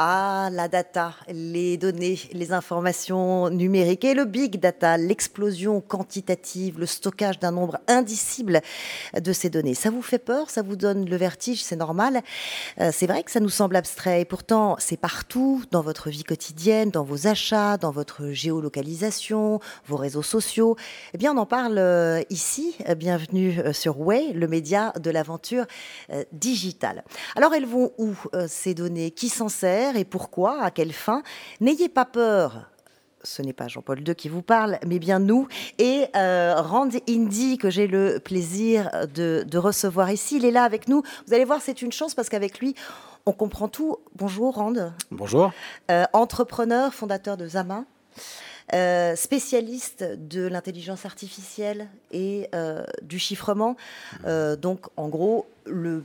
Ah, la data, les données, les informations numériques et le big data, l'explosion quantitative, le stockage d'un nombre indicible de ces données. Ça vous fait peur Ça vous donne le vertige C'est normal. Euh, c'est vrai que ça nous semble abstrait et pourtant c'est partout dans votre vie quotidienne, dans vos achats, dans votre géolocalisation, vos réseaux sociaux. Eh bien, on en parle euh, ici. Bienvenue euh, sur Way, le média de l'aventure digitale. Alors, elles vont où ces données? Qui s'en sert et pourquoi, à quelle fin. N'ayez pas peur ce n'est pas Jean-Paul II qui vous parle, mais bien nous. Et euh, Rand Indy, que j'ai le plaisir de, recevoir ici, il est là avec nous. Vous allez voir, c'est une chance parce qu'avec lui, on comprend tout. Bonjour Rand. Bonjour. Euh, entrepreneur, fondateur de Zama. Euh, spécialiste de l'intelligence artificielle et du chiffrement. donc, en gros, le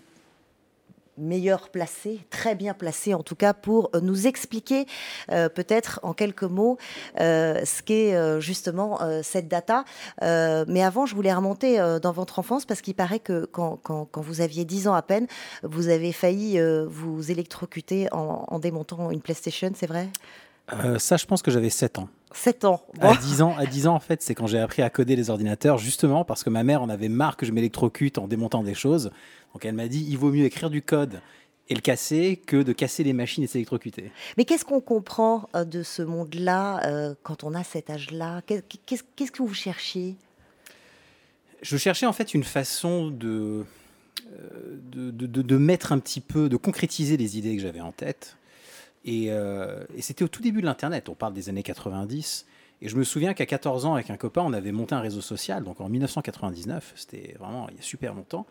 meilleur placé, très bien placé en tout cas, pour nous expliquer euh, peut-être en quelques mots euh, ce qu'est euh, justement cette data. mais avant, je voulais remonter dans votre enfance parce qu'il paraît que quand, vous aviez 10 ans à peine, vous avez failli vous électrocuter en, démontant une PlayStation, c'est vrai? Ça, je pense que j'avais 7 ans. 7 ans. À 10 ans, à 10 ans, en fait, c'est quand j'ai appris à coder les ordinateurs, justement parce que ma mère en avait marre que je m'électrocute en démontant des choses. Donc elle m'a dit, il vaut mieux écrire du code et le casser que de casser les machines et s'électrocuter. Mais qu'est-ce qu'on comprend euh, de ce monde-là euh, quand on a cet âge-là? Qu'est-ce que vous cherchiez? Je cherchais en fait une façon de, euh, de, de, mettre un petit peu, de concrétiser les idées que j'avais en tête. Et, et c'était au tout début de l'Internet, on parle des années 90. Et je me souviens qu'à 14 ans, avec un copain, on avait monté un réseau social, donc en 1999, c'était vraiment il y a super longtemps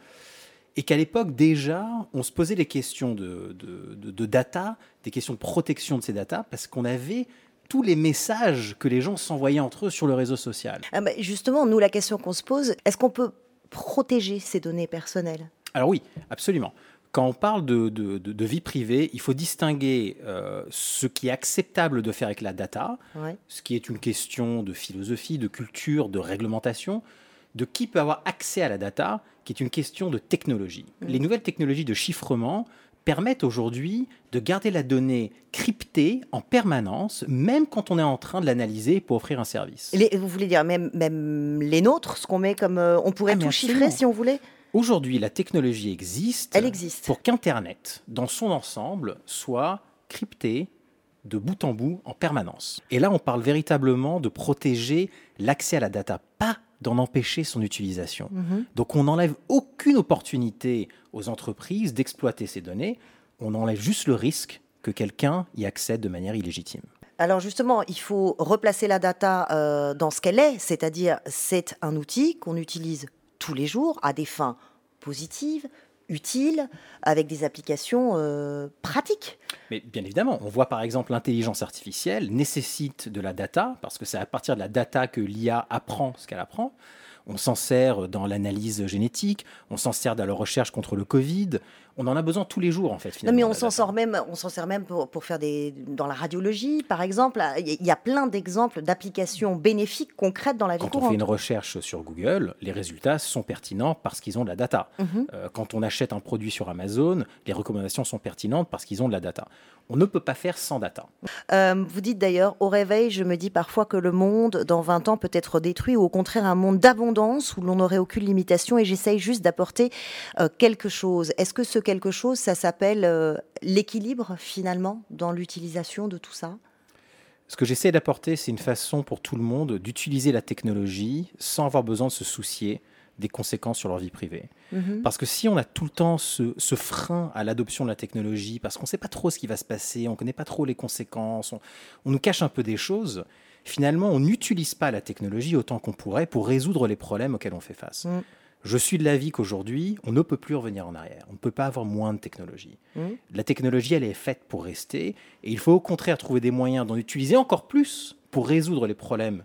et qu'à l'époque déjà, on se posait les questions de, de, data, des questions de protection de ces data, parce qu'on avait tous les messages que les gens s'envoyaient entre eux sur le réseau social. Ah bah, justement, nous, la question qu'on se pose, est-ce qu'on peut protéger ces données personnelles? Alors oui, absolument. Quand on parle de, de vie privée, il faut distinguer euh, ce qui est acceptable de faire avec la data, ce qui est une question de philosophie, de culture, de réglementation, de qui peut avoir accès à la data, qui est une question de technologie. Mm. Les nouvelles technologies de chiffrement permettent aujourd'hui de garder la donnée cryptée en permanence, même quand on est en train de l'analyser pour offrir un service. vous voulez dire même, même les nôtres, ce qu'on met comme... Euh, on pourrait ah, tout chiffrer si on voulait? Aujourd'hui, la technologie existe, Elle existe pour qu'Internet, dans son ensemble, soit crypté de bout en bout en permanence. Et là, on parle véritablement de protéger l'accès à la data, pas d'en empêcher son utilisation. Mhm. Donc on n'enlève aucune opportunité aux entreprises d'exploiter ces données, on enlève juste le risque que quelqu'un y accède de manière illégitime. Alors justement, il faut replacer la data euh, dans ce qu'elle est, c'est-à-dire c'est un outil qu'on utilise tous les jours à des fins positives, utile, avec des applications euh, pratiques. Mais bien évidemment, on voit par exemple l'intelligence artificielle nécessite de la data, parce que c'est à partir de la data que l'IA apprend ce qu'elle apprend. On s'en sert dans l'analyse génétique, on s'en sert dans la recherche contre le Covid, on en a besoin tous les jours en fait. Finalement, non, mais on s'en sort même, on s'en sert même pour, pour, faire des dans la radiologie, par exemple. Il y a plein d'exemples d'applications bénéfiques concrètes dans la vie Quand courante. on fait une recherche sur Google, les résultats sont pertinents parce qu'ils ont de la data. Mhm. Euh, quand on achète un produit sur Amazon, les recommandations sont pertinentes parce qu'ils ont de la data. On ne peut pas faire sans data. Euh, vous dites d'ailleurs, au réveil, je me dis parfois que le monde, dans 20 ans, peut être détruit ou au contraire un monde d'abondance où l'on n'aurait aucune limitation et j'essaye juste d'apporter euh, quelque chose. Est-ce que ce quelque chose, ça s'appelle euh, l'équilibre finalement dans l'utilisation de tout ça? Ce que j'essaie d'apporter, c'est une façon pour tout le monde d'utiliser la technologie sans avoir besoin de se soucier des conséquences sur leur vie privée. Mhm. Parce que si on a tout le temps ce, frein à l'adoption de la technologie, parce qu'on ne sait pas trop ce qui va se passer, on ne connaît pas trop les conséquences, on, nous cache un peu des choses, finalement, on n'utilise pas la technologie autant qu'on pourrait pour résoudre les problèmes auxquels on fait face. Mm. Je suis de l'avis qu'aujourd'hui, on ne peut plus revenir en arrière. On ne peut pas avoir moins de technologie. Mmh. La technologie, elle est faite pour rester. Et il faut au contraire trouver des moyens d'en utiliser encore plus pour résoudre les problèmes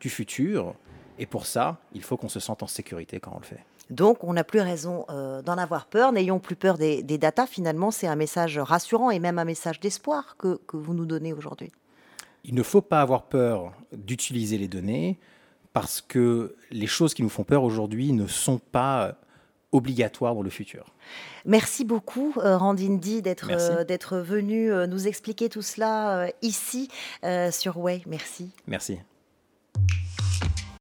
du futur. Et pour ça, il faut qu'on se sente en sécurité quand on le fait. Donc, on n'a plus raison euh, d'en avoir peur. N'ayons plus peur des, des datas. Finalement, c'est un message rassurant et même un message d'espoir que, que vous nous donnez aujourd'hui. Il ne faut pas avoir peur d'utiliser les données parce que les choses qui nous font peur aujourd'hui ne sont pas obligatoire dans le futur. Merci beaucoup, euh, Randindi, d'être euh, d'être venu nous expliquer tout cela ici sur Way. Merci. Merci.